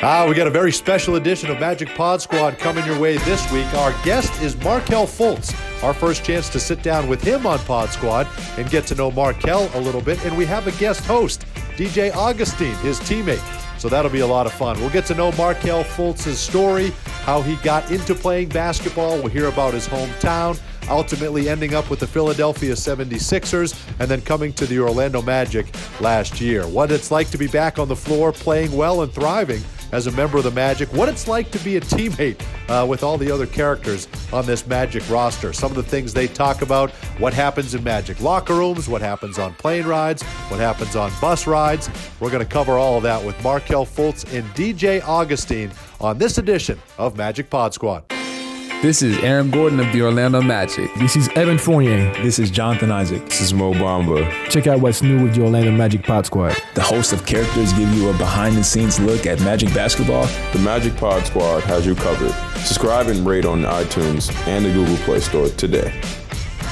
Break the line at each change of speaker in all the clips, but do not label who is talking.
Ah, we got a very special edition of Magic Pod Squad coming your way this week. Our guest is Markelle Fultz. Our first chance to sit down with him on Pod Squad and get to know Markelle a little bit. And we have a guest host, DJ Augustin, his teammate. So that'll be a lot of fun. We'll get to know Markelle Fultz's story, how he got into playing basketball. We'll hear about his hometown, ultimately ending up with the Philadelphia 76ers and then coming to the Orlando Magic last year. What it's like to be back on the floor, playing well and thriving as a member of the Magic, what it's like to be a teammate uh, with all the other characters on this Magic roster. Some of the things they talk about, what happens in Magic locker rooms, what happens on plane rides, what happens on bus rides. We're going to cover all of that with Markelle Fultz and DJ Augustin on this edition of Magic Pod Squad.
This is Aaron Gordon of the Orlando Magic.
This is Evan Fournier.
This is Jonathan Isaac.
This is Mo Bamba.
Check out what's new with the Orlando Magic Pod Squad.
The host of characters give you a behind the scenes look at Magic basketball.
The Magic Pod Squad has you covered. Subscribe and rate on iTunes and the Google Play Store today.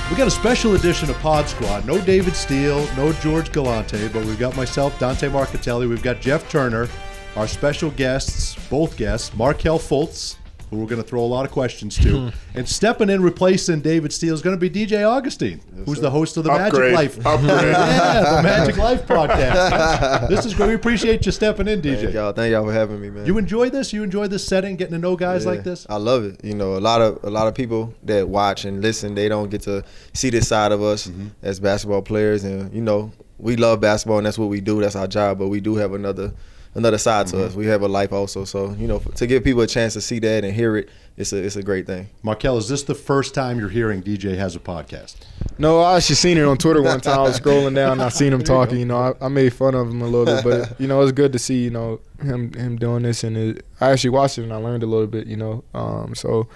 We got a special edition of Pod Squad. No David Steele, no George Galante, but we've got myself, Dante Marchitelli. We've got Jeff Turner, our special guests, both guests, Markelle Fultz, who we're going to throw a lot of questions to. and stepping in, replacing David Steele is going to be DJ Augustin, who's the host of the
Upgrade.
Magic Life.
Upgrade.
yeah, the Magic Life podcast. this is great. We appreciate you stepping in, DJ.
Thank y'all. Thank y'all for having me, man.
You enjoy this? You enjoy this setting, getting to know guys
Yeah,
like this?
I love it. You know, a lot of a lot of people that watch and listen, they don't get to see this side of us
Mm-hmm.
as basketball players, and you know, we love basketball and that's what we do. That's our job. But we do have another another side
Mm-hmm.
to us. We have a life also. So you know, to give people a chance to see that and hear it, it's a it's a great thing.
Markelle, is this the first time you're hearing DJ has a podcast?
No, I actually seen it on Twitter one time. I was scrolling down and I seen him talking. You know, I, I made fun of him a little bit, but you know, it's good to see you know him him doing this, and it, I actually watched it and I learned a little bit. You know, um, so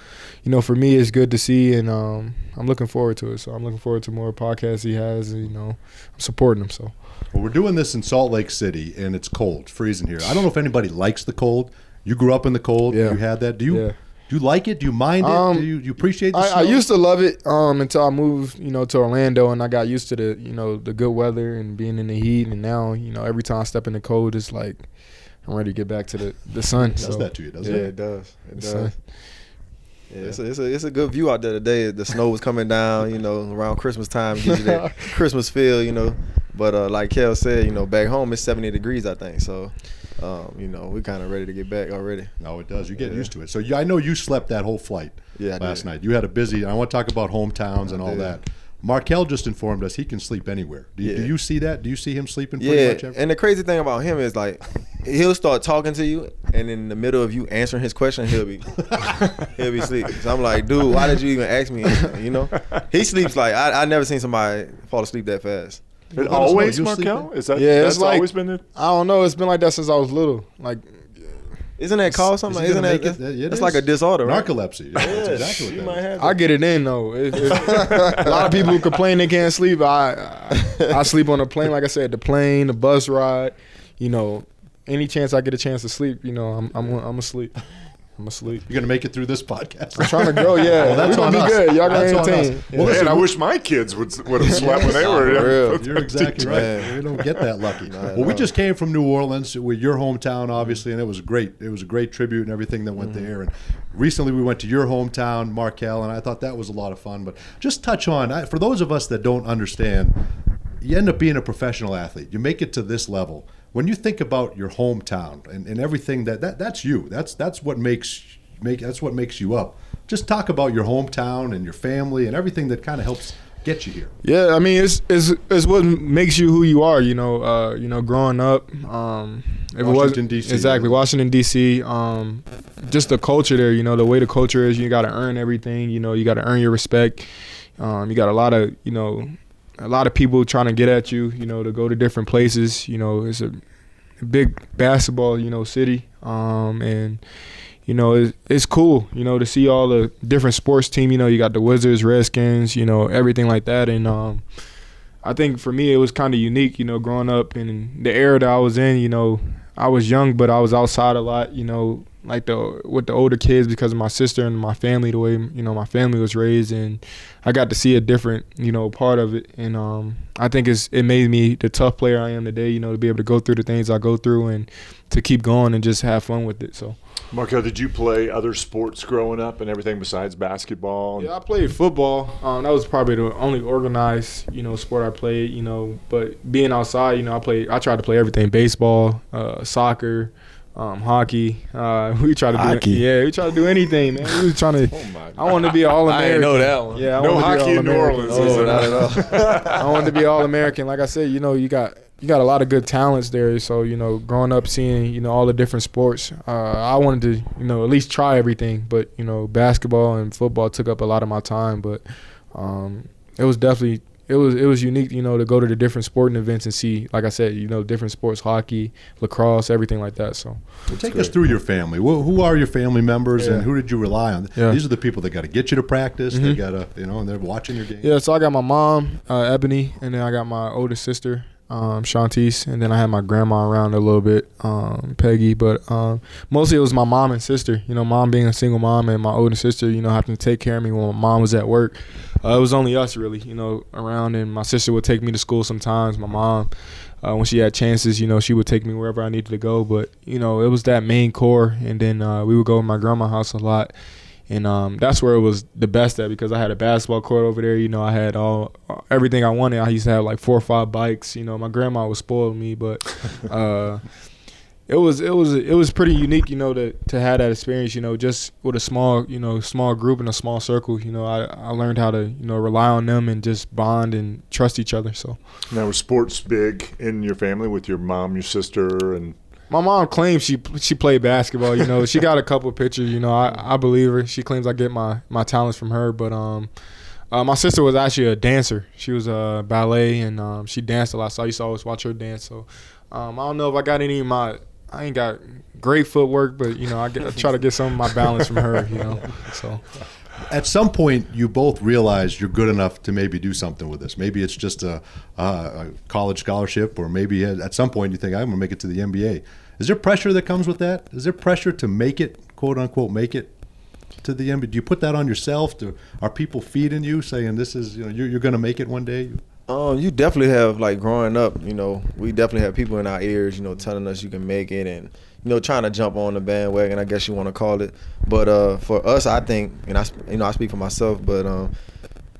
you know, for me, it's good to see, and um, I'm looking forward to it. So I'm looking forward to more podcasts he has. And, you know, I'm supporting him. So
Well, we're doing this in Salt Lake City, and it's cold, freezing here. I don't know if anybody likes the cold. You grew up in the cold.
Yeah.
You had that. Do you?
Yeah.
Do you like it? Do you mind it?
Um,
do you, you appreciate the
I, I used to love it um, until I moved, you know, to Orlando, and I got used to the, you know, the good weather and being in the heat. And now, you know, every time I step in the cold, it's like I'm ready to get back to the the sun.
does
so,
that to you, doesn't
yeah,
it?
it does. It
the
does.
sun.
Yeah, it's a, it's a it's a good view out there today. The snow was coming down, you know, around Christmas time, gives you that Christmas feel, you know. But uh, like Kel said, you know, back home it's 70 degrees, I think. So, um, you know, we're kind of ready to get back already.
No, it does. You get
Yeah.
used to it. So you, I know you slept that whole flight
Yeah,
last night. You had a busy. I want to talk about hometowns and all
did.
that. Markelle just informed us he can sleep anywhere. Do you, do you see that? Do you see him sleeping pretty
Yeah,
much every?
and the crazy thing about him is like he'll start talking to you, and in the middle of you answering his question, he'll be he'll be sleeping. So I'm like, dude, why did you even ask me? anything?" You know, he sleeps like I I never seen somebody fall asleep that fast.
It
Let us know.
always
You Markelle?
Is that
Yeah, it's like-
always been it?
I don't know. It's been like that since I was little. Like,
Isn't that called something?
Is he
Isn't that
make it?
that's,
It
that's
is.
like a disorder, right?
Narcolepsy. Yeah, that's exactly what
you
that
might have.
I get it in though. It, it, a lot of people who complain they can't sleep. I, I I sleep on the plane, like I said, the plane, the bus ride. You know, any chance I get a chance to sleep, you know, I'm I'm I'm asleep. I'm asleep.
You're gonna make it through this podcast.
I'm trying to grow. Yeah,
Well, that's
we're
on
gonna be
us.
good. Y'all gonna
That's on us.
entertain.
Well, listen,
Man, I wish my kids would would have slept when they were
For real.
You're exactly right.
Man.
We don't get that lucky.
Not
well, we just came from New Orleans, with your hometown, obviously, and it was great. It was a great tribute and everything that went mm. there. And recently, we went to your hometown, Markelle, and I thought that was a lot of fun. But just touch on I, for those of us that don't understand, you end up being a professional athlete. You make it to this level. When you think about your hometown and, and everything that, that that's you. That's that's what makes make that's what makes you up. Just talk about your hometown and your family and everything that kind of helps get you here.
Yeah, I mean, it's it's it's what makes you who you are. You know, uh, you know, growing up. Um, if it wasn't- Exactly,
yeah.
Washington D.C. Um, just the culture there. You know, the way the culture is. You got to earn everything. You know, you got to earn your respect. Um, you got a lot of you know, a lot of people trying to get at you. You know, to go to different places. You know, it's a big basketball. You know, city. Um, and you know, it's, it's cool, you know, to see all the different sports team. You know, you got the Wizards, Redskins, you know, everything like that. And um, I think for me, it was kind of unique, you know, growing up in the era that I was in. You know, I was young, but I was outside a lot. You know, like the with the older kids because of my sister and my family, the way you know my family was raised, and I got to see a different you know part of it, and um, I think it's it made me the tough player I am today. You know, to be able to go through the things I go through and to keep going and just have fun with it. So.
Markelle, did you play other sports growing up and everything besides basketball?
Yeah, I played football. Um, that was probably the only organized, you know, sport I played. You know, but being outside, you know, I played. I tried to play everything: baseball, uh, soccer, um, hockey. Uh, we tried to
Hockey.
do. Yeah, we tried to do anything, man. We was trying to.
Oh my
I wanted to be all
I
American.
didn't know that one.
Yeah, I
No
wanted to be
hockey in New Orleans,
Oh, not at all.
I wanted to be all American. Like I said, you know, you got you got a lot of good talents there. So you know, growing up seeing you know all the different sports, uh, I wanted to you know at least try everything. But you know, basketball and football took up a lot of my time. But um, it was definitely it was it was unique, you know, to go to the different sporting events and see, like I said, you know, different sports, hockey, lacrosse, everything like that. So
Well, take us through your family. Who, who are your family members, and who did you rely on?
Yeah.
These are the people that got to get you to practice. They
Mhm.
got to, you know, and they're watching your game.
Yeah, so I got my mom, uh, Ebony, and then I got my older sister, um, Shantice, and then I had my grandma around a little bit, um, Peggy. But um, mostly it was my mom and sister. You know, mom being a single mom and my older sister, you know, having to take care of me when my mom was at work. Uh, it was only us really, you know, around, and my sister would take me to school sometimes. My mom. Uh, when she had chances, you know, she would take me wherever I needed to go. But you know, it was that main core, and then uh, we would go to my grandma's house a lot and um, that's where it was the best at because I had a basketball court over there. You know, I had all everything I wanted. I used to have like four or five bikes. You know, my grandma was spoiling me, but uh, it was it was it was pretty unique. You know, to to have that experience. You know, just with a small you know small group and a small circle. You know, I I learned how to you know rely on them and just bond and trust each other. So.
Now, was sports big in your family with your mom, your sister, and
My mom claims she she played basketball. You know, she got a couple pictures. You know, I, I believe her. She claims I get my my talents from her. But um, uh, my sister was actually a dancer. She was a ballet and um, she danced a lot. So I used to always watch her dance. So um, I don't know if I got any of my. I ain't got great footwork, but you know, I, get, I try to get some of my balance from her. You know, so
At some point, you both realize you're good enough to maybe do something with this. Maybe it's just a, a, college scholarship, or maybe at at some point you think I'm going to make it to the NBA. Is there pressure that comes with that? Is there pressure to make it, quote unquote, make it to the NBA? Do you put that on yourself? Do, are people feeding you, saying this is you know you're, you're going to make it one day?
Um, you definitely have like growing up. You know, we definitely have people in our ears. You know, telling us you can make it, and you know, trying to jump on the bandwagon. I guess you want to call it. But uh, for us, I think, and I, you know, I speak for myself. But um,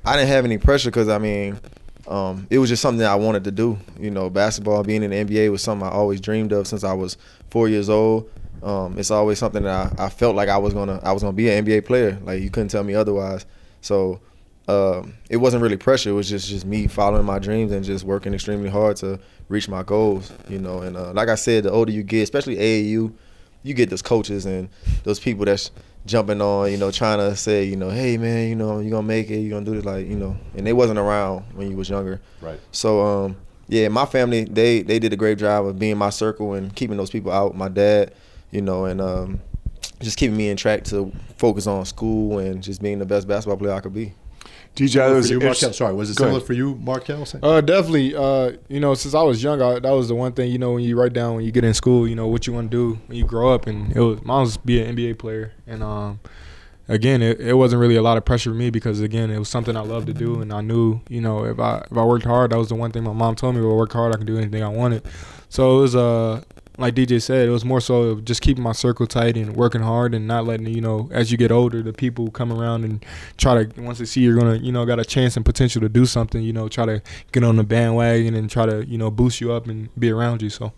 I didn't have any pressure because I mean, um, it was just something I wanted to do. You know, basketball, being in the NBA was something I always dreamed of since I was four years old. Um, it's always something that I, I felt like I was gonna I was gonna be an NBA player. Like you couldn't tell me otherwise. So um, it wasn't really pressure. It was just just me following my dreams and just working extremely hard to reach my goals. You know, and uh, like I said, the older you get, especially AAU, you get those coaches and those people that's jumping on, you know, trying to say, you know, hey man, you know, you're gonna make it, you're gonna do this, like, you know, and they wasn't around when you was younger.
Right.
So um, yeah, my family they they did a great job of being my circle and keeping those people out. My dad, you know, and um, just keeping me in track to focus on school and just being the best basketball player I could be.
DJ? That was
you,
interesting-
Markelle, sorry, was it
Go
similar
ahead.
for you, Markelle?
Uh, definitely. Uh, you know, since I was young, I, that was the one thing. You know, when you write down when you get in school, you know what you want to do when you grow up, and it was mine was be an NBA player. And um, again, it, it wasn't really a lot of pressure for me because again, it was something I loved to do, and I knew, you know, if I if I worked hard, that was the one thing my mom told me. If I work hard, I can do anything I wanted. So it was uh like DJ said, it was more so just keeping my circle tight and working hard and not letting you know as you get older, the people come around and try to once they see you're gonna you know got a chance and potential to do something, you know, try to get on the bandwagon and try to you know boost you up and be around you. So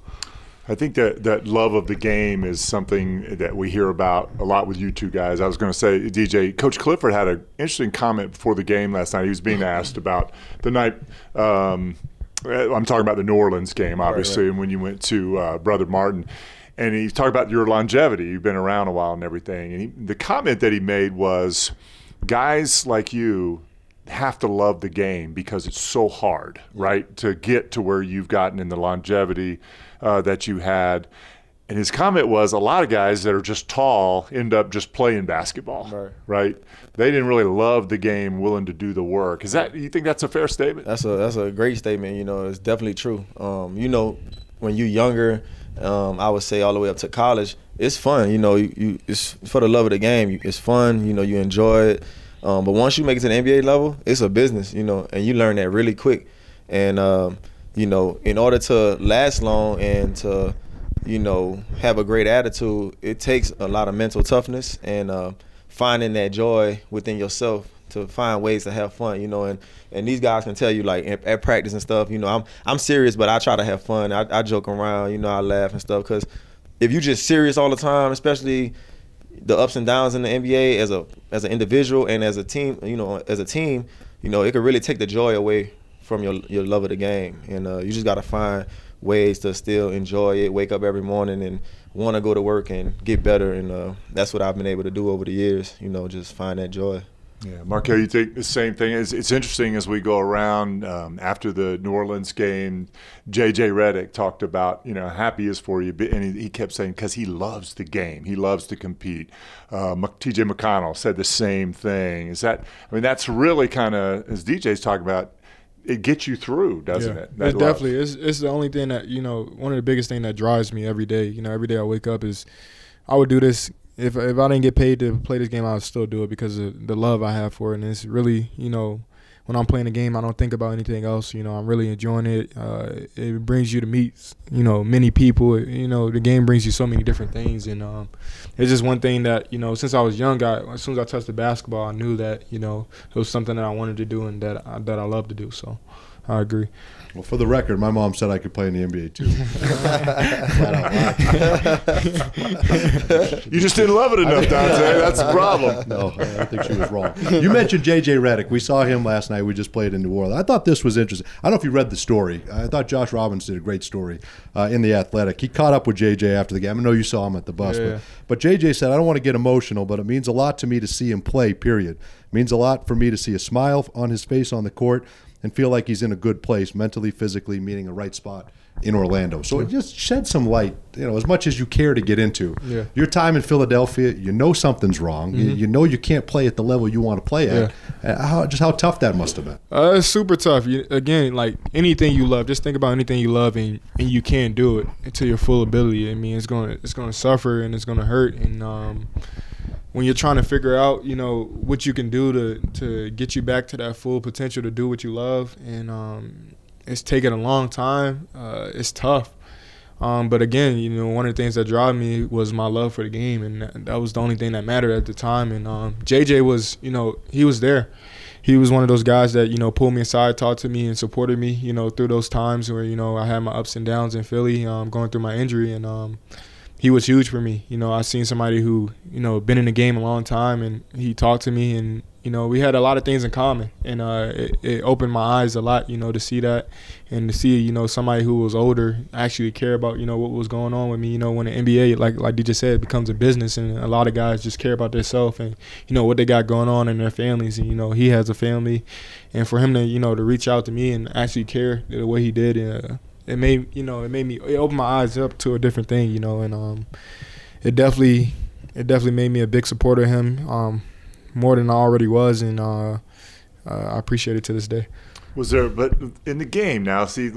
I think that that love of the game is something that we hear about a lot with you two guys. I was going to say, DJ, Coach Clifford had an interesting comment before the game last night. He was being asked about the night. Um, I'm talking about the New Orleans game, obviously, and when you went to uh, Brother Martin. And he talked about your longevity. You've been around a while and everything. And he, the comment that he made was, guys like you have to love the game because it's so hard, right, to get to where you've gotten in the longevity uh, that you had. And his comment was a lot of guys that are just tall end up just playing basketball,
Right.
right? They didn't really love the game, willing to do the work. Is that you think that's a fair statement?
That's a that's a great statement. You know, it's definitely true. Um, you know, when you're younger, um, I would say all the way up to college, it's fun. You know, you, you it's for the love of the game. You, it's fun. You know, you enjoy it. Um, but once you make it to the NBA level, it's a business. You know, and you learn that really quick. And um, you know, in order to last long and to you know have a great attitude, it takes a lot of mental toughness and uh, finding that joy within yourself to find ways to have fun. You know, and and these guys can tell you like at, at practice and stuff. You know, I'm I'm serious, but I try to have fun. I, I joke around. You know, I laugh and stuff because if you just serious all the time, especially the ups and downs in the NBA as a as an individual and as a team, you know, as a team, you know, it could really take the joy away from your your love of the game, and uh, you just got to find ways to still enjoy it. Wake up every morning and want to go to work and get better, and uh, that's what I've been able to do over the years. You know, just find that joy.
Yeah, Markelle, you think the same thing? It's, it's interesting as we go around um, after the New Orleans game. JJ Redick talked about you know happy is for you, and he, he kept saying because he loves the game, he loves to compete. Uh, TJ McConnell said the same thing. Is that? I mean, that's really kind of as DJ's talking about. It gets you through, doesn't
yeah,
it?
It definitely. It's, it's the only thing that you know. One of the biggest thing that drives me every day. You know, every day I wake up is, I would do this if if I didn't get paid to play this game, I would still do it because of the love I have for it. And it's really, you know, when I'm playing the game, I don't think about anything else. You know, I'm really enjoying it. Uh, it brings you to meet, you know, many people. You know, the game brings you so many different things, and um, it's just one thing that you know. Since I was young, I, as soon as I touched the basketball, I knew that you know it was something that I wanted to do and that I, that I love to do. So, I agree.
Well, for the record, my mom said I could play in the NBA too.
you just didn't love it enough, Dante. That's the problem.
No, I think she was wrong. You mentioned JJ Redick. We saw him last night. We just played in New Orleans. I thought this was interesting. I don't know if you read the story. I thought Josh Robbins did a great story uh, in the Athletic. He caught up with JJ after the game. I know you saw him at the bus,
Yeah.
but, but JJ said, "I don't want to get emotional, but it means a lot to me to see him play. Period. It means a lot for me to see a smile on his face on the court." And feel like he's in a good place mentally, physically, meeting a right spot in Orlando. So it just shed some light, you know, as much as you care to get into.
Yeah.
Your time in Philadelphia, you know something's wrong. You, you know you can't play at the level you want to play at. Uh, How, just how tough that must have been.
Uh, it's super tough. You, again, like anything you love, just think about anything you love, and, and you can't do it to your full ability. I mean, it's gonna it's gonna suffer and it's gonna hurt. And um, when you're trying to figure out, you know, what you can do to to get you back to that full potential to do what you love, and um, it's taken a long time. Uh, it's tough. Um, but again, you know, one of the things that drove me was my love for the game, and that, that was the only thing that mattered at the time. And um, JJ was, you know, he was there. He was one of those guys that you know pulled me aside, talked to me, and supported me. You know, through those times where you know I had my ups and downs in Philly, um, going through my injury, and um, he was huge for me. You know, I seen somebody who you know been in the game a long time, and he talked to me, and you know we had a lot of things in common, and uh, it, it opened my eyes a lot. You know, to see that and to see you know somebody who was older actually care about you know what was going on with me. You know, when the NBA, like like DJ said, becomes a business, and a lot of guys just care about themselves and you know what they got going on in their families, and you know he has a family, and for him to you know to reach out to me and actually care the way he did. Uh, it made you know it made me it opened my eyes up to a different thing you know and um it definitely it definitely made me a big supporter of him um more than I already was and uh, uh I appreciate it to this day
Was there, but in the game now, see,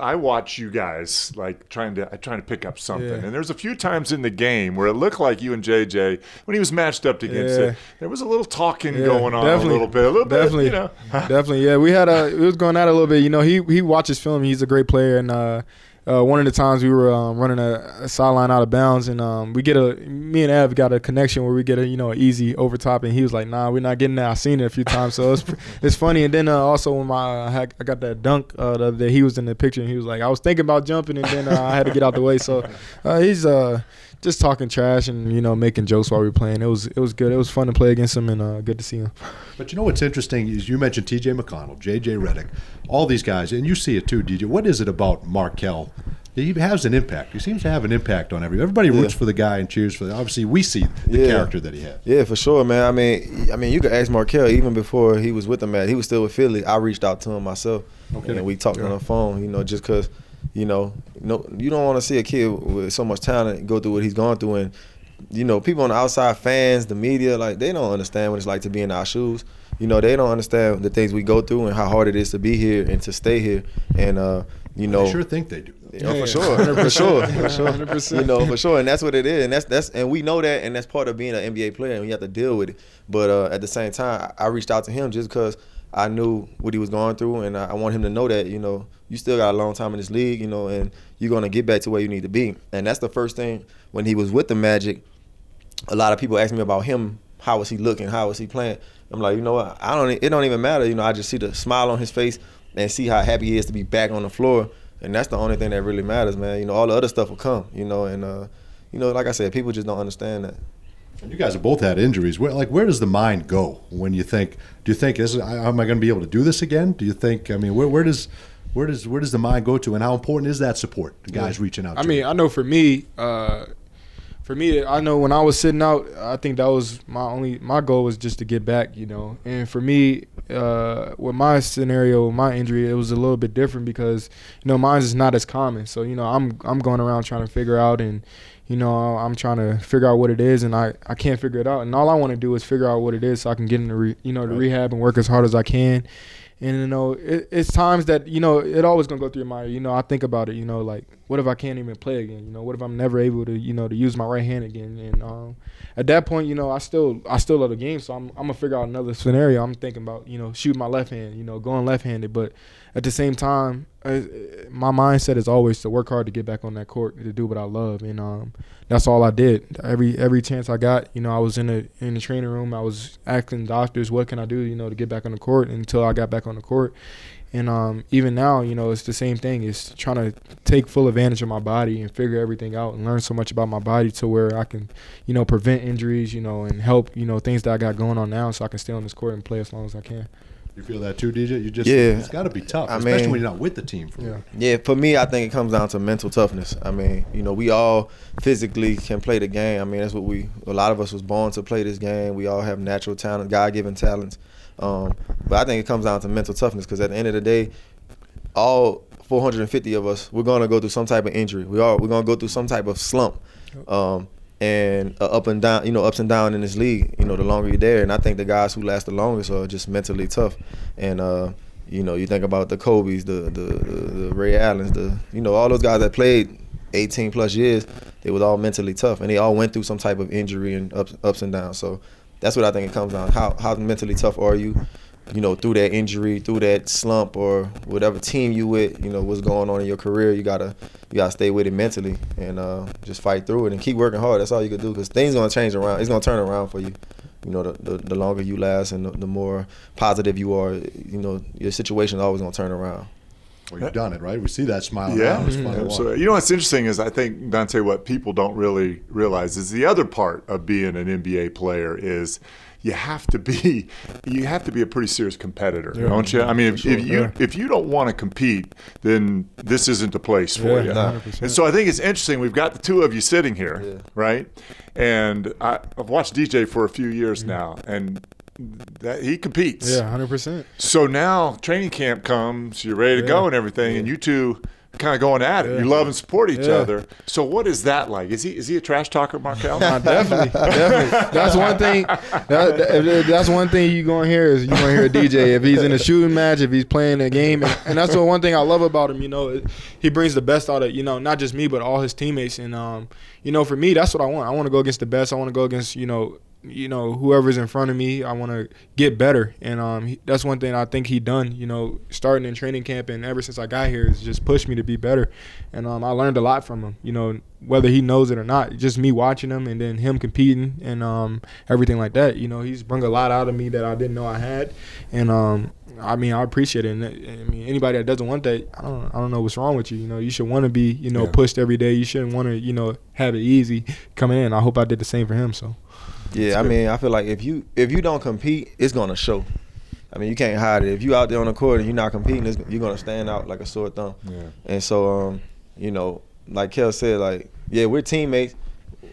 I watch you guys like trying to, I trying to pick up something,
Yeah.
and there's a few times in the game where it looked like you and JJ when he was matched up against
Yeah.
it, there was a little talking
Yeah,
going on a little bit, a little
definitely
bit, you know.
definitely yeah we had a it was going out a little bit you know he he watches film he's a great player and uh uh, one of the times we were um, running a, a sideline out of bounds, and um, we get a me and Ev got a connection where we get a you know an easy overtop, and he was like, "Nah, we're not getting that." I seen it a few times, so it's it's funny. And then uh, also when my I, I got that dunk uh, day, he was in the picture, and he was like, "I was thinking about jumping, and then uh, I had to get out the way." So uh, he's uh just talking trash and you know making jokes while we were playing. It was it was good. It was fun to play against him, and uh, good to see him.
But you know what's interesting is you mentioned T.J. McConnell, J.J. Redick, all these guys, and you see it too, DJ. What is it about Markelle? He has an impact. He seems to have an impact on everybody. Everybody roots
Yeah.
for the guy and cheers for. The, obviously, we see the
Yeah.
character that he has.
Yeah, for sure, man. I mean, I mean, you could ask Markelle even before he was with them. Man, he was still with Philly. I reached out to him myself,
Okay.
and we talked on the phone. You know, just because, you know, no, you don't want to see a kid with so much talent go through what he's gone through, and you know, people on the outside, fans, the media, like they don't understand what it's like to be in our shoes. You know, they don't understand the things we go through and how hard it is to be here and to stay here. And uh, you know,
I sure think they do.
you know, for sure, for sure, for sure,
100%.
you know, for sure, and that's what it is, and that's that's, and we know that, and that's part of being an NBA player, and you have to deal with it. But uh, at the same time, I I reached out to him just because I knew what he was going through, and I, I want him to know that you know you still got a long time in this league, you know, and you're gonna get back to where you need to be, and that's the first thing when he was with the Magic. A lot of people ask me about him. How was he looking? How was he playing? I'm like, you know what? I don't. It don't even matter. You know, I just see the smile on his face and see how happy he is to be back on the floor, and that's the only thing that really matters, man. You know, all the other stuff will come. You know, and uh, you know, like I said, people just don't understand that.
You guys have both had injuries. Where, like, where does the mind go when you think? Do you think is am I going to be able to do this again? Do you think? I mean, where, where does where does where does the mind go to, and how important is that support? The guys reaching out.
I mean,
you?
I know for me, uh, for me, I know when I was sitting out, I think that was my only my goal was just to get back, you know. And for me, uh, with my scenario, my injury, it was a little bit different because you know mine is not as common. So you know, I'm I'm going around trying to figure out and. You know, I'm trying to figure out what it is, and I, I can't figure it out. And all I want to do is figure out what it is, so I can get into re, you know the rehab and work as hard as I can. And you know, it, it's times that you know it always gonna go through your mind. You know, I think about it. You know, like what if I can't even play again? You know, what if I'm never able to you know to use my right hand again? And um, at that point, you know, I still I still love the game, so I'm I'm gonna figure out another scenario. I'm thinking about you know shoot my left hand, you know, going left handed, but at the same time, uh, my mindset is always to work hard to get back on that court to do what I love, and um, that's all I did. Every every chance I got, you know, I was in the in the training room. I was asking doctors, what can I do, you know, to get back on the court. Until I got back on the court, and um, even now, you know, it's the same thing. It's trying to take full advantage of my body and figure everything out and learn so much about my body to where I can, you know, prevent injuries, you know, and help, you know, things that I got going on now, so I can stay on this court and play as long as I can.
You feel that too, DJ? You just
Yeah.
It's got to be tough,
I
especially
mean-
when you're not with the team for
Yeah.
Yeah, for me, I think it comes down to mental toughness. I mean, you know, we all physically can play the game. I mean, that's what we. A lot of us was born to play this game. We all have natural talent, God-given talents. Um, but I think it comes down to mental toughness because at the end of the day, all 450 of us, we're gonna go through some type of injury. We are. We're gonna go through some type of slump. Um, and uh, up and down, you know, ups and down in this league. You know, the longer you're there, and I think the guys who last the longest are just mentally tough. And uh, you know, you think about the Kobe's, the the, the, the Ray Allens, the you know, all those guys that played 18 plus years, they was all mentally tough, and they all went through some type of injury and ups ups and downs. So that's what I think it comes down. How how mentally tough are you? You know, through that injury, through that slump, or whatever team you with, you know, what's going on in your career, you gotta you gotta stay with it mentally and uh, just fight through it and keep working hard. That's all you can do because things gonna change around. It's gonna turn around for you. You know, the, the, the longer you last and the, the more positive you are, you know, your situation always gonna turn around.
Well, you've done it, right? We see that smile
Yeah,
now. It's fun to watch.
absolutely. You know what's interesting is I think Dante, what people don't really realize is the other part of being an NBA player is you have to be you have to be a pretty serious competitor, don't you? I mean, if, if you if you don't want to compete, then this isn't the place for
Yeah,
you.
no.
And so I think it's interesting. We've got the two of you sitting here, right? And I, I've watched DJ for a few years mm-hmm. now, and that he competes.
Yeah, hundred percent.
So now training camp comes, you're ready to go and everything, and you two kind of going at it. You love and support each
Yeah.
other. So what is that like? Is he is he a trash talker, Markelle?
Uh, definitely, definitely. That's one thing. That, that- that's one thing you gonna hear is you gonna hear a DJ if he's in a shooting match, if he's playing a game, and, and that's the one thing I love about him. You know, it- he brings the best out of you know not just me but all his teammates. And um, you know, for me, that's what I want. I want to go against the best. I want to go against you know. You know, whoever's in front of me, I want to get better, and um, he, that's one thing I think he done. You know, starting in training camp and ever since I got here, has just pushed me to be better, and um, I learned a lot from him. You know, whether he knows it or not, just me watching him and then him competing and um, everything like that. You know, he's brought a lot out of me that I didn't know I had, and um, I mean, I appreciate it. And I mean, anybody that doesn't want that, I don't, I don't know what's wrong with you. You know, you should want to be, you know,
Yeah.
pushed every day. You shouldn't want to, you know, have it easy coming in. I hope I did the same for him. So.
Yeah, I mean, I feel like if you if you don't compete, it's gonna show. I mean, you can't hide it. If you out there on the court and you're not competing, it's, you're gonna stand out like a sore thumb.
Yeah.
And so, um, you know, like Kel said, like, yeah, we're teammates.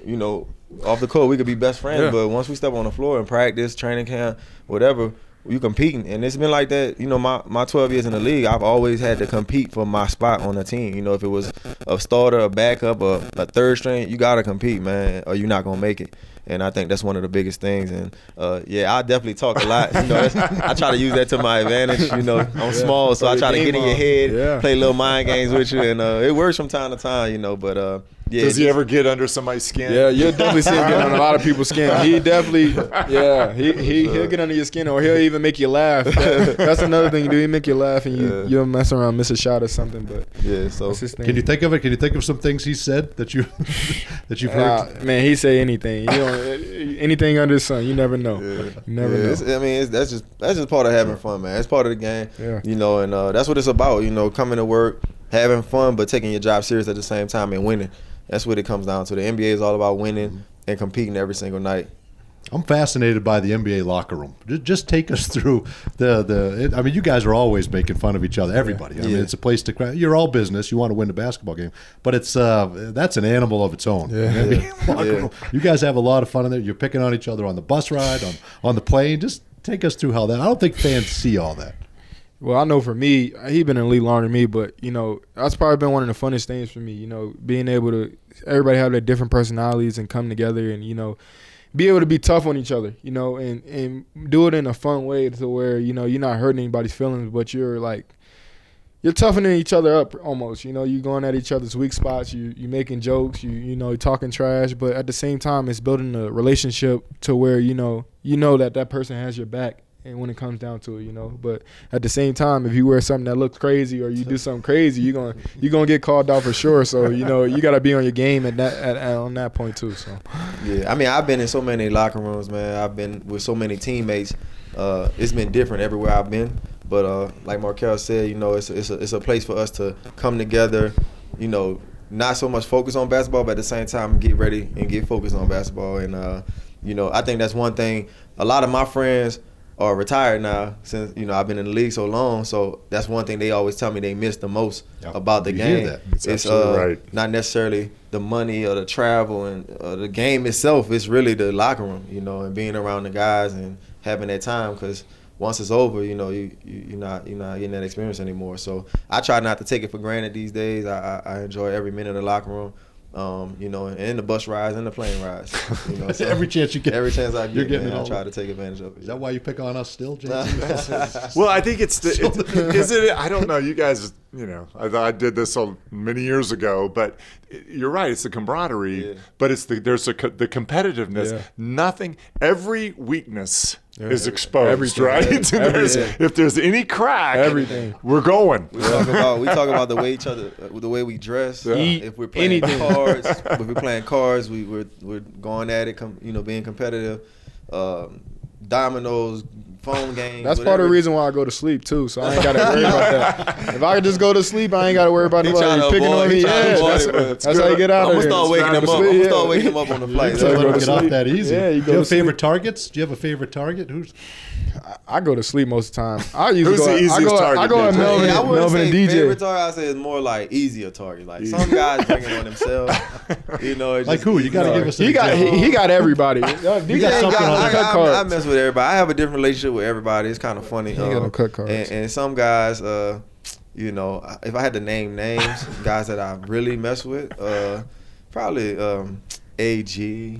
You know, off the court we could be best friends,
Yeah.
but once we step on the floor and practice, training camp, whatever, you competing, and it's been like that. You know, my my 12 years in the league, I've always had to compete for my spot on the team. You know, if it was a starter, a backup, or a third string, you gotta compete, man, or you're not gonna make it. And I think that's one of the biggest things. And uh, yeah, I definitely talk a lot. You know, I try to use that to my advantage. You know, I'm small, so I try to get in your head,
Yeah.
play little mind games with you, and uh, it works from time to time. You know, but uh, yeah,
Does he ever get under somebody's skin?
Yeah, you'll definitely see him get under a lot of people's skin. He definitely, yeah, he, he he'll get under your skin, or he'll even make you laugh. That's another thing you do. He make you laugh, and you
Yeah.
you'll mess around, miss a shot or something. But
Yeah, so
that's his thing.
Can you think of it? Can you think of some things he said that you that you've
Uh, man, he say anything. You know, anything under the sun. You never know.
Yeah.
You never
Yeah,
know.
it's- I mean, it's, that's just that's just part of having fun, man. It's part of the game.
Yeah.
You know, and uh, that's what it's about. You know, coming to work, having fun, but taking your job serious at the same time and winning. That's what it comes down to. The NBA is all about winning and competing every single night.
I'm fascinated by the NBA locker room. Just take us through the the. It, I mean, you guys are always making fun of each other. Everybody. I mean, it's a place to. cry. You're all business. You want to win the basketball game, but it's uh that's an animal of its own.
Yeah.
Yeah.
room. You guys have a lot of fun in there. You're picking on each other on the bus ride, on on the plane. Just take us through how that. I don't think fans see all that.
Well, I know for me, he been the league longer than me, but you know, that's probably been one of the funnest things for me. You know, being able to everybody have their different personalities and come together, and you know, be able to be tough on each other. You know, and and do it in a fun way to where you know you're not hurting anybody's feelings, but you're like you're toughening each other up almost. You know, you're going at each other's weak spots. You you making jokes. You you know, talking trash, but at the same time, it's building a relationship to where you know you know that that person has your back. And when it comes down to it, you know, but at the same time, if you wear something that looks crazy or you do something crazy, you're gonna you're gonna get called out for sure. So you know, you gotta be on your game at that at, at, on that point too. So
Yeah, I mean, I've been in so many locker rooms, man. I've been with so many teammates. Uh, it's been different everywhere I've been. But uh, like Markelle said, you know, it's a, it's a, it's a place for us to come together. You know, not so much focus on basketball, but at the same time, get ready and get focused on basketball. And uh, you know, I think that's one thing. A lot of my friends are retired now since you know I've been in the league so long. So that's one thing they always tell me they miss the most
Yep.
about the
You
game.
that.
That's
It's uh,
right.
not necessarily the money or the travel and uh, the game itself. It's really the locker room, you know, and being around the guys and having that time. Because once it's over, you know, you, you you're not you're not getting that experience anymore. So I try not to take it for granted these days. I I, I enjoy every minute of the locker room. Um, you know, and the bus rides and the plane rides. You know, so
Every chance you get.
every chance I get, You're
getting
man, I
all.
try to take advantage of it.
Is that why you pick on us still, JT?
Well, I think it's the. It, is it? I don't know. You guys, you know, I, I did this so many years ago, but you're right. It's the camaraderie,
Yeah.
but it's the there's a, the competitiveness.
Yeah.
Nothing. Every weakness
Yeah.
is exposed,
Everything.
right?
Yeah.
And there's- if there's any crack,
Everything.
we're going.
We talk about we talk about the way each other, uh, the way we dress.
Yeah.
Eat
if we're playing
anything.
cards, if we're playing cards, we we're, we're going at it, com, you know, being competitive. Um, dominoes, phone games.
that's part of the reason why I go to sleep too. So I ain't gotta worry about that. If I could just go to sleep, I ain't gotta worry about
He
nobody picking
avoid-
on me. Yeah, that's,
it, but it's
that's how you get out
I'm
of
gonna
here.
start waking him up. I'm gonna start waking him up on the flight.
Yeah.
Don't get off
sleep.
that easy.
Yeah, you
Do
go
you have favorite targets? Do you have a favorite target? Who's
I go to sleep most of the time. I usually
Who's
go.
the
I
easiest
go. I go at
DJ?
Melvin,
Yeah, I wouldn't
Melvin
say
and DJ.
favorite target. I say it's more like easier target. Like some guys bring it on themselves. You know, it's
Like
just-
who? You gotta give us an
He got.
example.
He, he got everybody. DJ
got
ain't
something on
got
the
cut
I, I, I mess with everybody. I have a different relationship with everybody. It's kind of funny.
He ain't got no cut cards.
And, and some guys, uh, you know, if I had to name names, guys that I really mess with, uh, probably um, AG,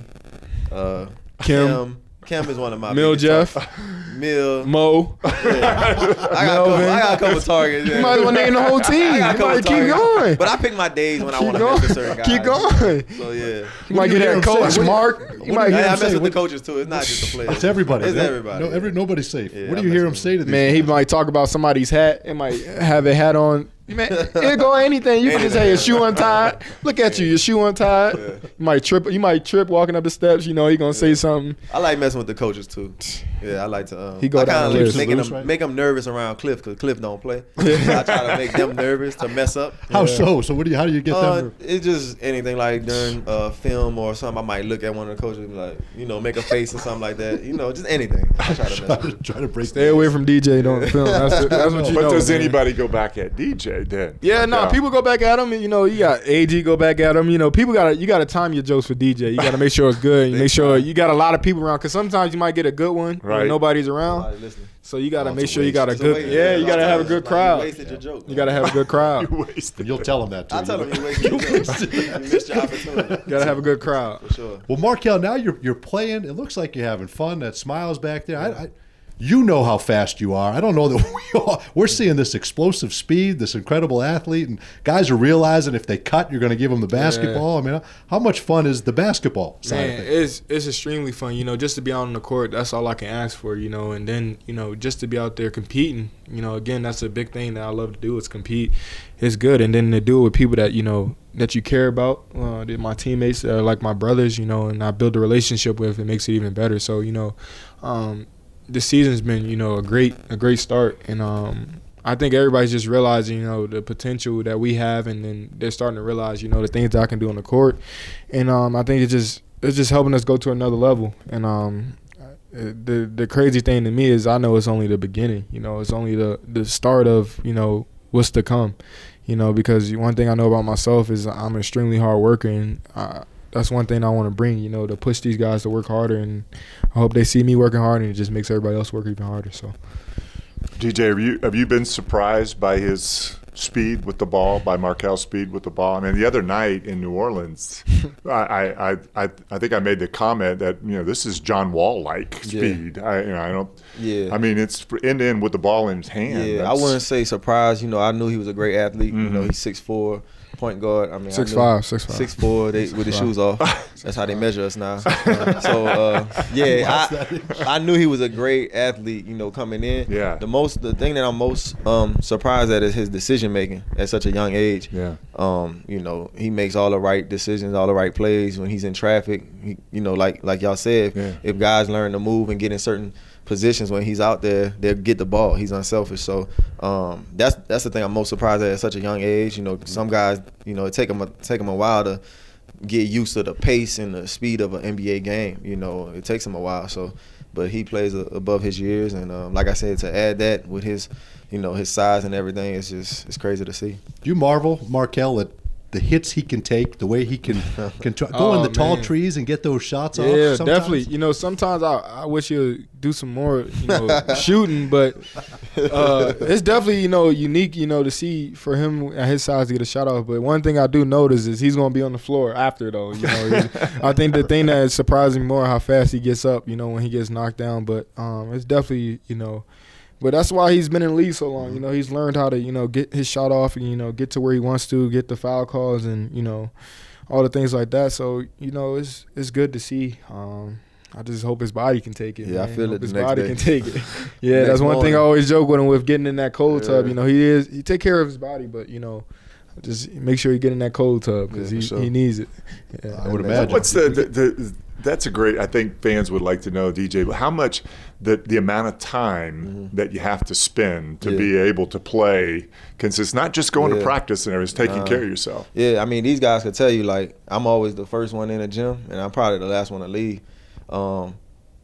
uh,
Khem.
Khem. Khem is one of my
Mill
biggest
Jeff,
tar- Mill.
Mo.
Yeah. I, got a couple, I got a couple targets.
You
yeah.
might as well name the whole team.
I
You
got a couple
might keep
targets.
going.
But I pick my days when I
Keep
want to mess with
going.
certain guys.
Keep going.
So yeah.
You might get that coach
What
Mark. You might
do you
I,
hear
get
I
him
mess
say?
with
What-
the coaches too. It's not just the players.
It's everybody.
It's
No-
everybody.
No, every, nobody's safe.
Yeah,
what do
I
you hear him
mess
say to these?
Man, he might talk about somebody's hat. It might have a hat on. Man, it go anything. You can just say your shoe untied. Look at you, your shoe untied. You might trip. You might trip walking up the steps. You know, he gonna say something.
I like messing with the coaches too. Yeah, I like to. Um,
He go
I
down
kinda
the list.
making
Loose,
them
right?
make them nervous around Cliff because Cliff don't play. so I try to make them nervous to mess up.
How so? So what do you? How do you get
Uh,
them?
it's just anything like during uh, film or something. I might look at one of the coaches and be like, you know, make a face or something like that. You know, just anything. I try to mess with. it.
Try to break.
Stay away from DJ. Don't film. That's, that's what you
but
know.
does
man.
anybody go back at DJ then?
Yeah, no, uh, people go back at him. You know, you got AG go back at him. You know, people gotta you gotta time your jokes for DJ. You gotta make sure it's good. You make sure you got a lot of people around because sometimes you might get a good one
Right.
when nobody's around. So you got to
Oh,
make
it's a
sure you got a
It's a
good.
waste.
Yeah, you got to have a good crowd.
You wasted your joke.
You got to have a good crowd.
You wasted
And you'll tell him that too.
I tell
You
him you wasted your joke. you missed your opportunity.
Got to have a good crowd.
For sure.
Well, Markel, now you're you're playing. It looks like you're having fun. That smile's back there. I, I, you know how fast you are. I don't know that we are. We're seeing this explosive speed, this incredible athlete, and guys are realizing if they cut, you're going to give them the basketball. I mean, how much fun is the basketball side
Man, it's it's extremely fun. You know, just to be out on the court, that's all I can ask for. You know, and then you know, just to be out there competing. You know, again, that's a big thing that I love to do is compete. It's good, and then to do it with people that you know that you care about, uh, my teammates are like my brothers. You know, and I build a relationship with. It makes it even better. So you know, um, the season's been you know a great a great start, and um, I think everybody's just realizing you know the potential that we have, and then they're starting to realize you know the things that I can do on the court, and um, I think it's just it's just helping us go to another level. And um, the the crazy thing to me is I know it's only the beginning. You know, it's only the the start of you know what's to come. You know, because one thing I know about myself is I'm extremely hard I, that's one thing I want to bring. You know, to push these guys to work harder, and I hope they see me working hard, and it just makes everybody else work even harder. So.
DJ, have you have you been surprised by his speed with the ball, by Markelle's speed with the ball? I mean, the other night in New Orleans, I, I, I, I think I made the comment that you know this is John Wall like
Yeah.
speed. I, you know, I don't.
Yeah.
I mean, it's end to end with the ball in his hand.
Yeah, I wouldn't say surprised. You know, I knew he was a great athlete. You know,
Mhm.
he's six four, point guard. I mean, I
Six
knew-
five, six five.
six four. They with the shoes off. That's how they measure us now. so uh, yeah, I, I knew he was a great athlete. You know, coming in.
Yeah.
The most, the thing that I'm most um, surprised at is his decision making at such a young age.
Yeah.
Um, you know, he makes all the right decisions, all the right plays when he's in traffic. He, you know, like like y'all said, if,
Yeah.
if guys learn to move and get in certain positions when he's out there, they'll get the ball. He's unselfish. So um, that's that's the thing I'm most surprised at at such a young age. You know, some guys, you know, it take them a, take them a while to get used to the pace and the speed of an NBA game. You know, it takes him a while. So, but he plays a, above his years, and um, like I said, to add that with his, you know, his size and everything, it's just it's crazy to see.
Do you marvel, Markelle, at the hits he can take, the way he can can t- go in
Oh,
the tall
man.
trees and get those shots off?
Yeah, definitely. You know, sometimes I, I wish he'd do some more, you know, shooting, but uh, it's definitely, you know, unique, you know, to see for him at his size to get a shot off. But one thing I do notice is he's going to be on the floor after, though. You know, I think the thing that is surprising more how fast he gets up, you know, when he gets knocked down. But um, it's definitely, you know, but that's why he's been in the league so long. You know, he's learned how to, you know, get his shot off and, you know, get to where he wants to, get the foul calls and, you know, all the things like that. So, you know, it's it's good to see. Um, I just hope his body can take it.
Yeah, I
man.
feel
Hope
it
His
next
body
day.
can take it. Yeah, that's one thing. I always joke with him with getting in that cold tub. You know, he is he take care of his body, but you know, just make sure you get in that cold tub because
Yeah,
he,
sure.
he needs it. Yeah.
I would imagine.
What's the, the, the that's a great. I think fans would like to know, DJ, how much the the amount of time that you have to spend to
Mm-hmm. Yeah.
be able to play consists not just going to practice and it's taking
Nah.
care of yourself.
Yeah, I mean these guys could tell you like I'm always the first one in the gym, and I'm probably the last one to leave. Um,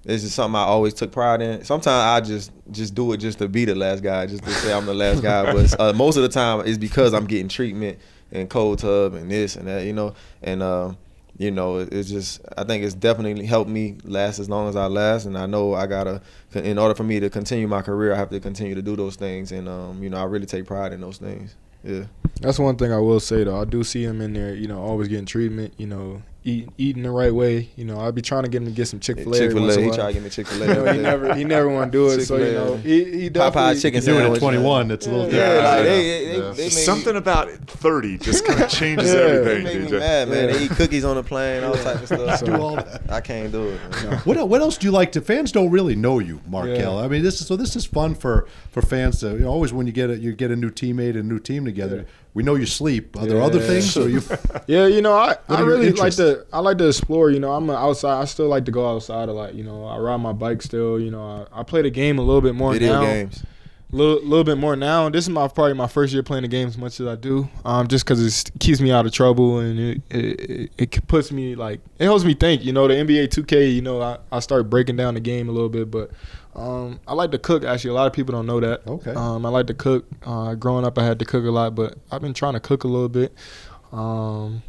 this is something I always took pride in. Sometimes I just just do it just to be the last guy, just to say I'm the last guy. But uh, most of the time it's because I'm getting treatment and cold tub and this and that, you know. And uh, you know, it- it's just I think it's definitely helped me last as long as I last. And I know I gotta, in order for me to continue my career, I have to continue to do those things. And um, you know, I really take pride in those things. Yeah.
That's one thing I will say though. I do see him in there, you know, always getting treatment. You know, eat, eating the right way. You know, I'd be trying to get him to get some Chick Fil A.
Chick Fil A, he tried to get me Chick Fil
You know, he never he never want to do it. So you
Chick-fil-A.
know, he he definitely
Popeye chicken
Doing it at 21, it's a little
Yeah,
different.
like they, they,
Yeah.
they, they made
Something
me,
about 30 just kind of changes
Yeah.
they
everything,
made me mad, man.
Yeah.
They eat cookies on the plane, all type of stuff.
Do all that.
I can't do it. man.
What what else do you like to? Fans don't really know you, Markelle.
Yeah.
I mean, this is so. This is fun for for fans to you know, always when you get a you get a new teammate and a new team together. We know you sleep. Are there other things? Or you?
Yeah, you know, I, I really like to I like to explore. You know, I'm an outside. I still like to go outside a lot. You know, I ride my bike still. You know, I, I play the game a little bit more
Video
now.
games.
little little bit more now. This is my probably my first year playing the game as much as I do. Um, just because it keeps me out of trouble and it, it it puts me like it helps me think. You know, the NBA 2K. You know, I, I start breaking down the game a little bit, but um, I like to cook. Actually, a lot of people don't know that.
Okay.
Um, I like to cook. Uh, growing up, I had to cook a lot, but I've been trying to cook a little bit. Um,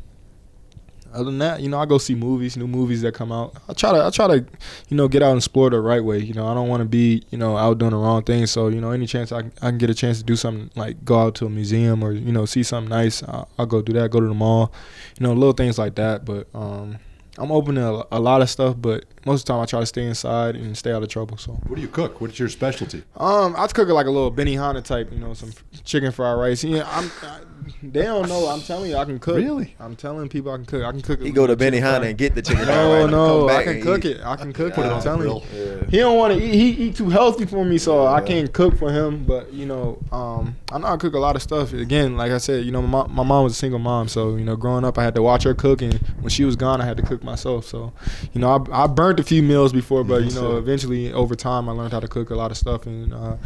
other than that, you know, I go see movies, new movies that come out. I try to, I try to, you know, get out and explore the right way. You know, I don't want to be, you know, out doing the wrong thing. So, you know, any chance I, can- I can get a chance to do something like go out to a museum or you know see something nice, I'll, I'll go do that. Go to the mall, you know, little things like that. But um, I'm open to a, a lot of stuff, but most of the time I try to stay inside and stay out of trouble. So.
What do you cook? What's your specialty?
Um, I cook it like a little Benihana type, you know, some chicken fried rice. Yeah, I'm. I, they don't know. I'm telling you, I can cook.
Really?
I'm telling people I can cook. I can cook.
He go to
chicken
Benihana and get the chicken. fried
No, no,
come
I can cook
eat.
it. I can cook
Put
it.
it
I'm
on the
telling you.
Yeah.
He don't want to eat. He eat too healthy for me, so I can't cook for him. But you know, um, I know I cook a lot of stuff. Again, like I said, you know, my mom, my mom was a single mom, so you know, growing up, I had to watch her cook, and when she was gone, I had to cook myself. So, you know, I, I burnt a few meals before, but you know, eventually over time, I learned how to cook a lot of stuff, and uh,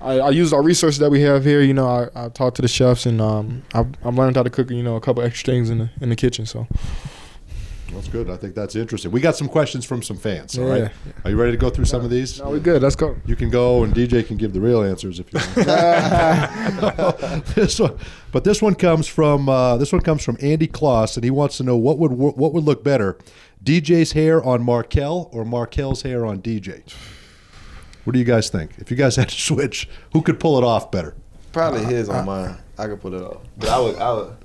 I, I use our resources that we have here. You know, I, I talked to the chefs, and um, I've, I've learned how to cook. You know, a couple extra things in the in the kitchen. So,
That's good. I think that's interesting. We got some questions from some fans. All
Yeah.
right. Are you ready to go through some of these?
no, we're good. Let's go.
You can go, and DJ can give the real answers if you want. this one, but this one comes from uh, this one comes from Andy Kloss, and he wants to know what would what would look better, DJ's hair on Markelle or Markelle's hair on DJ. What do you guys think? If you guys had to switch, who could pull it off better?
Probably his on mine. I could pull it off, but I would. I would.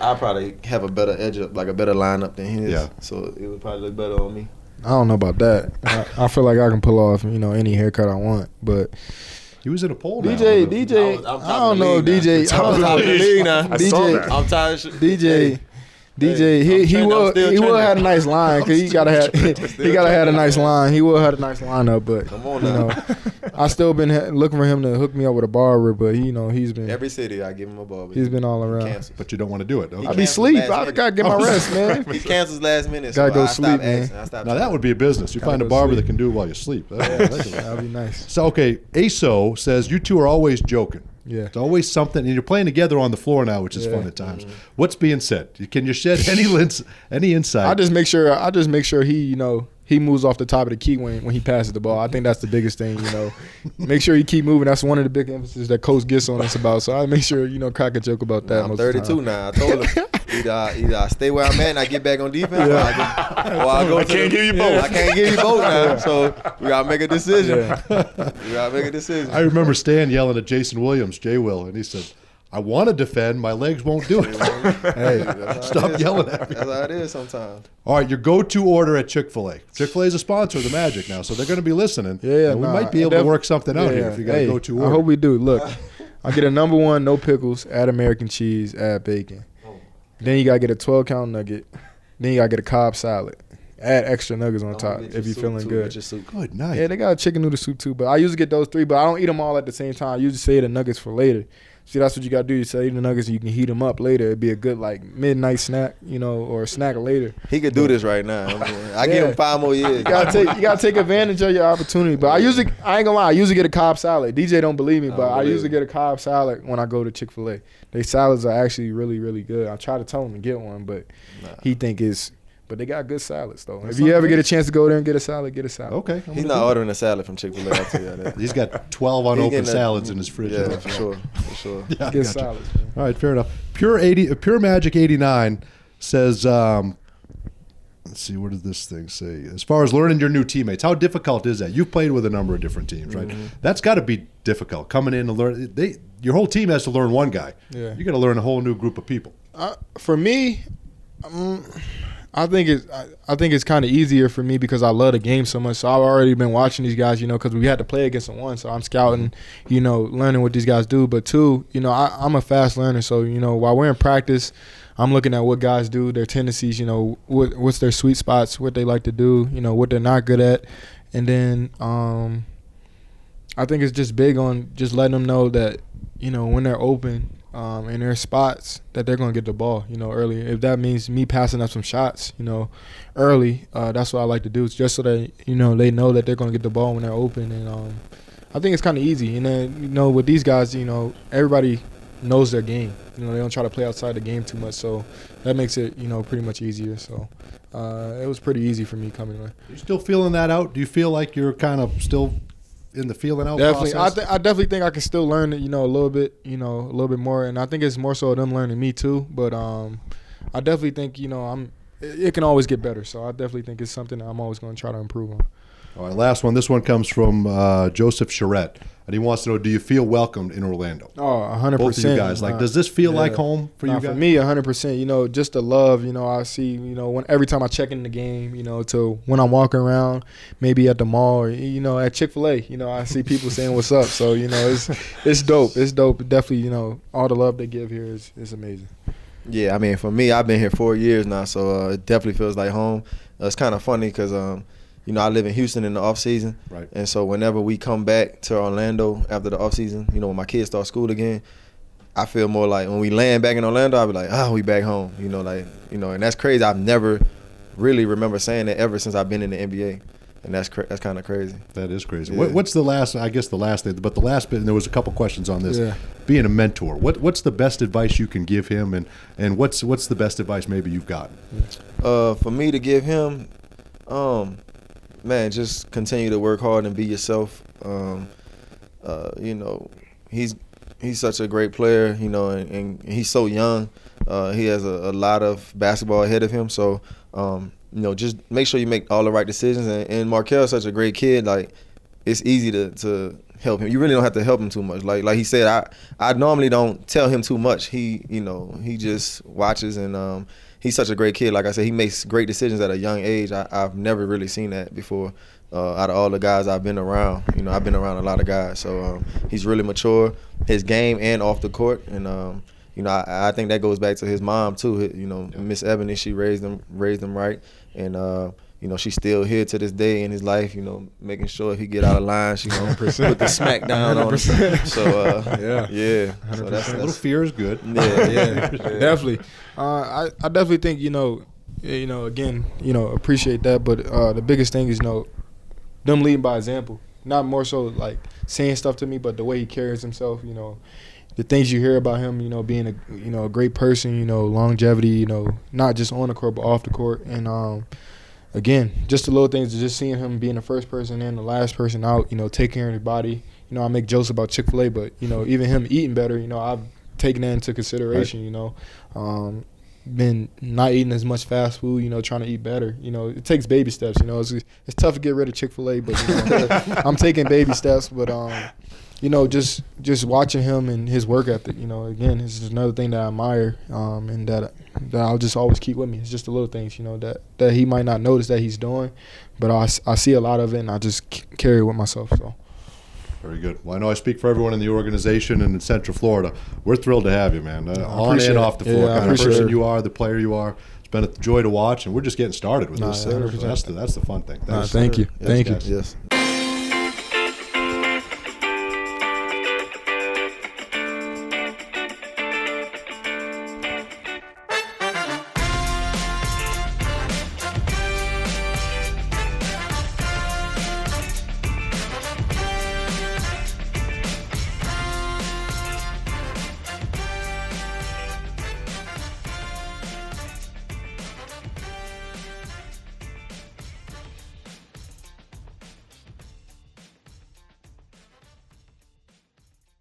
I probably have a better edge up, like a better lineup than his.
Yeah.
So it would probably look better on me.
I don't know about that. I, I feel like I can pull off, you know, any haircut I want. But
He was in a poll. now.
DJ,
I
DJ,
was- I'm
I don't know. DJ. I
Top
don't
of
know,
the league now.
I saw
DJ,
that.
I'm tired. Of sh-
DJ, DJ.
I'm
He he will
still
he will
trending.
had a nice line because he gotta have he gotta had a nice line. He will have a nice lineup, but
Come on
you know, I still been ha- looking for him to hook me up with a barber, but he, you know, he's been
Every city, I give him a ball.
He's been all around.
cancels.
But you don't want to do it. Okay.
I be
cancels
sleep. I
minute.
gotta get my rest, man.
He cancels last minute.
Gotta
so
go
I
sleep, man.
I
Now that would be a business. You
Gotta
find a barber
sleep.
that can do it while you sleep. That- that- that-
That'd be nice.
So okay, ASO says you two are always joking.
Yeah.
It's always something, and you're playing together on the floor now, which is
Yeah.
fun at times. Mm-hmm. What's being said? Can you shed any lins, any insight?
I just make sure I just make sure he, you know, he moves off the top of the key when, when he passes the ball. I think that's the biggest thing, you know. make sure you keep moving. That's one of the big emphasis that coach gets on us about. So I make sure, you know, crack a joke about that.
I'm
most of the
32 now. I told him either I, either I stay where I'm at and I get back on defense, or I go, or I go
I can't
the-
give you both.
I can't give you both now. So we gotta make a decision. we gotta make a decision.
I remember Stan yelling at Jason Williams, Jay Will, and he said, "I want to defend, my legs won't do it." hey,
That's how it
stop yelling at me.
That's how it is sometimes.
All right, your go-to order at Chick Fil A. Chick Fil A is a sponsor of the Magic now, so they're going to be listening.
Yeah, yeah.
and we
nah,
might be
I
able to work something out
yeah,
here if you got
hey,
a go-to order.
I hope we do. Look, I get a number one, no pickles, add American cheese, add bacon. Then you gotta get a 12 count nugget. Then you gotta get a Cobb salad. Add extra nuggets on top if you're feeling
too,
good.
get your soup.
Good night.
Yeah, they got a chicken noodle soup too, but I usually get those three, but I don't eat them all at the same time. I usually save the nuggets for later. See, that's what you gotta do. You save the nuggets, and you can heat them up later. It'd be a good like midnight snack, you know, or a snack later.
He could do this right now. I, mean, I give him five more years.
You gotta take you gotta take advantage of your opportunity. But I usually I ain't gonna lie, I usually get a Cobb salad. DJ don't believe me, but
don't
I usually get a Cobb salad when I go to Chick Fil A. They salads are actually really really good. I try to tell him to get one, but he think it's. But they got good salads though. if you ever get a chance to go there and get a salad, get a salad.
Okay. I'm
He's not ordering a salad from Chick Fil A. I'll tell you that.
He's got 12 unopened
getting a-
salads in his fridge.
Yeah,
now.
for sure, for sure.
Yeah, I
Get
gotcha.
salads. man.
All right, fair enough. Pure eighty, uh, Pure Magic eighty nine says. Um, let's see, what does this thing say? As far as learning your new teammates, how difficult is that? You've played with a number of different teams, right?
Mm-hmm.
That's got to be difficult coming in and learn. They, your whole team has to learn one guy.
Yeah.
you got to learn a whole new group of people.
Uh, for me, um, I think it's I, I think it's kind of easier for me because I love the game so much. So I've already been watching these guys, you know, because we had to play against them one. So I'm scouting, you know, learning what these guys do. But two, you know, I, I'm a fast learner. So you know, while we're in practice, I'm looking at what guys do, their tendencies, you know, what what's their sweet spots, what they like to do, you know, what they're not good at, and then um, I think it's just big on just letting them know that you know when they're open um, in their spots that they're gonna get the ball. You know, early. If that means me passing up some shots, you know, early, uh, that's what I like to do. It's just so that you know they know that they're gonna get the ball when they're open, and um, I think it's kind of easy. And then you know with these guys, you know, everybody knows their game. You know, they don't try to play outside the game too much, so that makes it you know pretty much easier. So. Uh, it was pretty easy for me coming in.
You still feeling that out? Do you feel like you're kind of still in the feeling out
definitely I, th- I definitely think i can still learn it you know a little bit you know a little bit more and i think it's more so them learning me too but um i definitely think you know i'm it, can always get better. So I definitely think it's something that I'm always going to try to improve on.
All right, last one. This one comes from uh, Joseph Charette, and he wants to know: Do you feel welcomed in Orlando?
Oh, hundred
Both
percent.
of you guys. Like, does this feel like home for you guys?
For me, hundred percent. You know, just the love. You know, I see. You know, when every time I check in the game, you know, to when I'm walking around, maybe at the mall or you know at Chick Fil A, you know, I see people saying what's up. So you know, it's it's dope. It's dope. Definitely, you know, all the love they give here is is amazing.
Yeah, I mean, for me, I've been here four years now, so uh, it definitely feels like home. Uh, it's kind of funny because, um, you know, I live in Houston in the off season,
Right.
and so whenever we come back to Orlando after the off season, you know, when my kids start school again, I feel more like when we land back in Orlando, I'll be like, oh, we back home, you know, like, you know, and that's crazy. I've never really remember saying that ever since I've been in the NBA, and that's cra- that's kind of crazy.
That is crazy.
Yeah.
What, what's the last? I guess the last thing, but the last bit. And there was a couple questions on this.
Yeah.
Being a mentor, what what's the best advice you can give him, and and what's what's the best advice maybe you've gotten?
Uh, for me to give him, um, man, just continue to work hard and be yourself. Um, uh, you know, he's he's such a great player. You know, and, and he's so young. Uh, he has a, a lot of basketball ahead of him. So, um, you know, just make sure you make all the right decisions. And, and is such a great kid. Like, it's easy to to help him. You really don't have to help him too much. Like like he said, I I normally don't tell him too much. He you know he just watches and um, he's such a great kid. Like I said, he makes great decisions at a young age. I, I've never really seen that before. Uh, out of all the guys I've been around, you know, I've been around a lot of guys. So um, he's really mature, his game and off the court, and um, you know, I, I think that goes back to his mom too. You know, Miss Ebony, she raised him, raised him right, and uh, you know, she's still here to this day in his life. You know, making sure if he get out of line, she gonna put the smack down on him. So uh,
Yeah.
yeah, so that's,
A little fear is good.
yeah,
yeah, definitely. Uh, I I definitely think you know, eh, you know, again, you know, appreciate that. But uh, the biggest thing is you know, them leading by example. Not more so like saying stuff to me, but the way he carries himself. You know, the things you hear about him. You know, being a you know a great person. You know, longevity. You know, not just on the court but off the court. And um, again, just the little things. Just seeing him being the first person in, the last person out. You know, taking care of his body. You know, I make jokes about Chick Fil A, but you know, even him eating better. You know, I've taken that into consideration. You know, um, been not eating as much fast food. You know, trying to eat better. You know, it takes baby steps. You know, it's it's tough to get rid of Chick Fil A, but you know, I'm taking baby steps. But um, you know, just just watching him and his work ethic. You know, again, this is another thing that I admire, um, and that that I'll just always keep with me. It's just the little things, you know, that that he might not notice that he's doing, but I, I see a lot of it, and I just carry it with myself. So.
Very good. Well, I know I speak for everyone in the organization and in Central Florida. We're thrilled to have you, man. Uh, on and
it.
off the floor,
I
kind of person
it.
you are, the player you are. It's been a joy to watch, and we're just getting started with
Nah,
this. So that's the that's the fun thing.
Nah,
Thanks.
thank you,
yes,
thank you.
yes,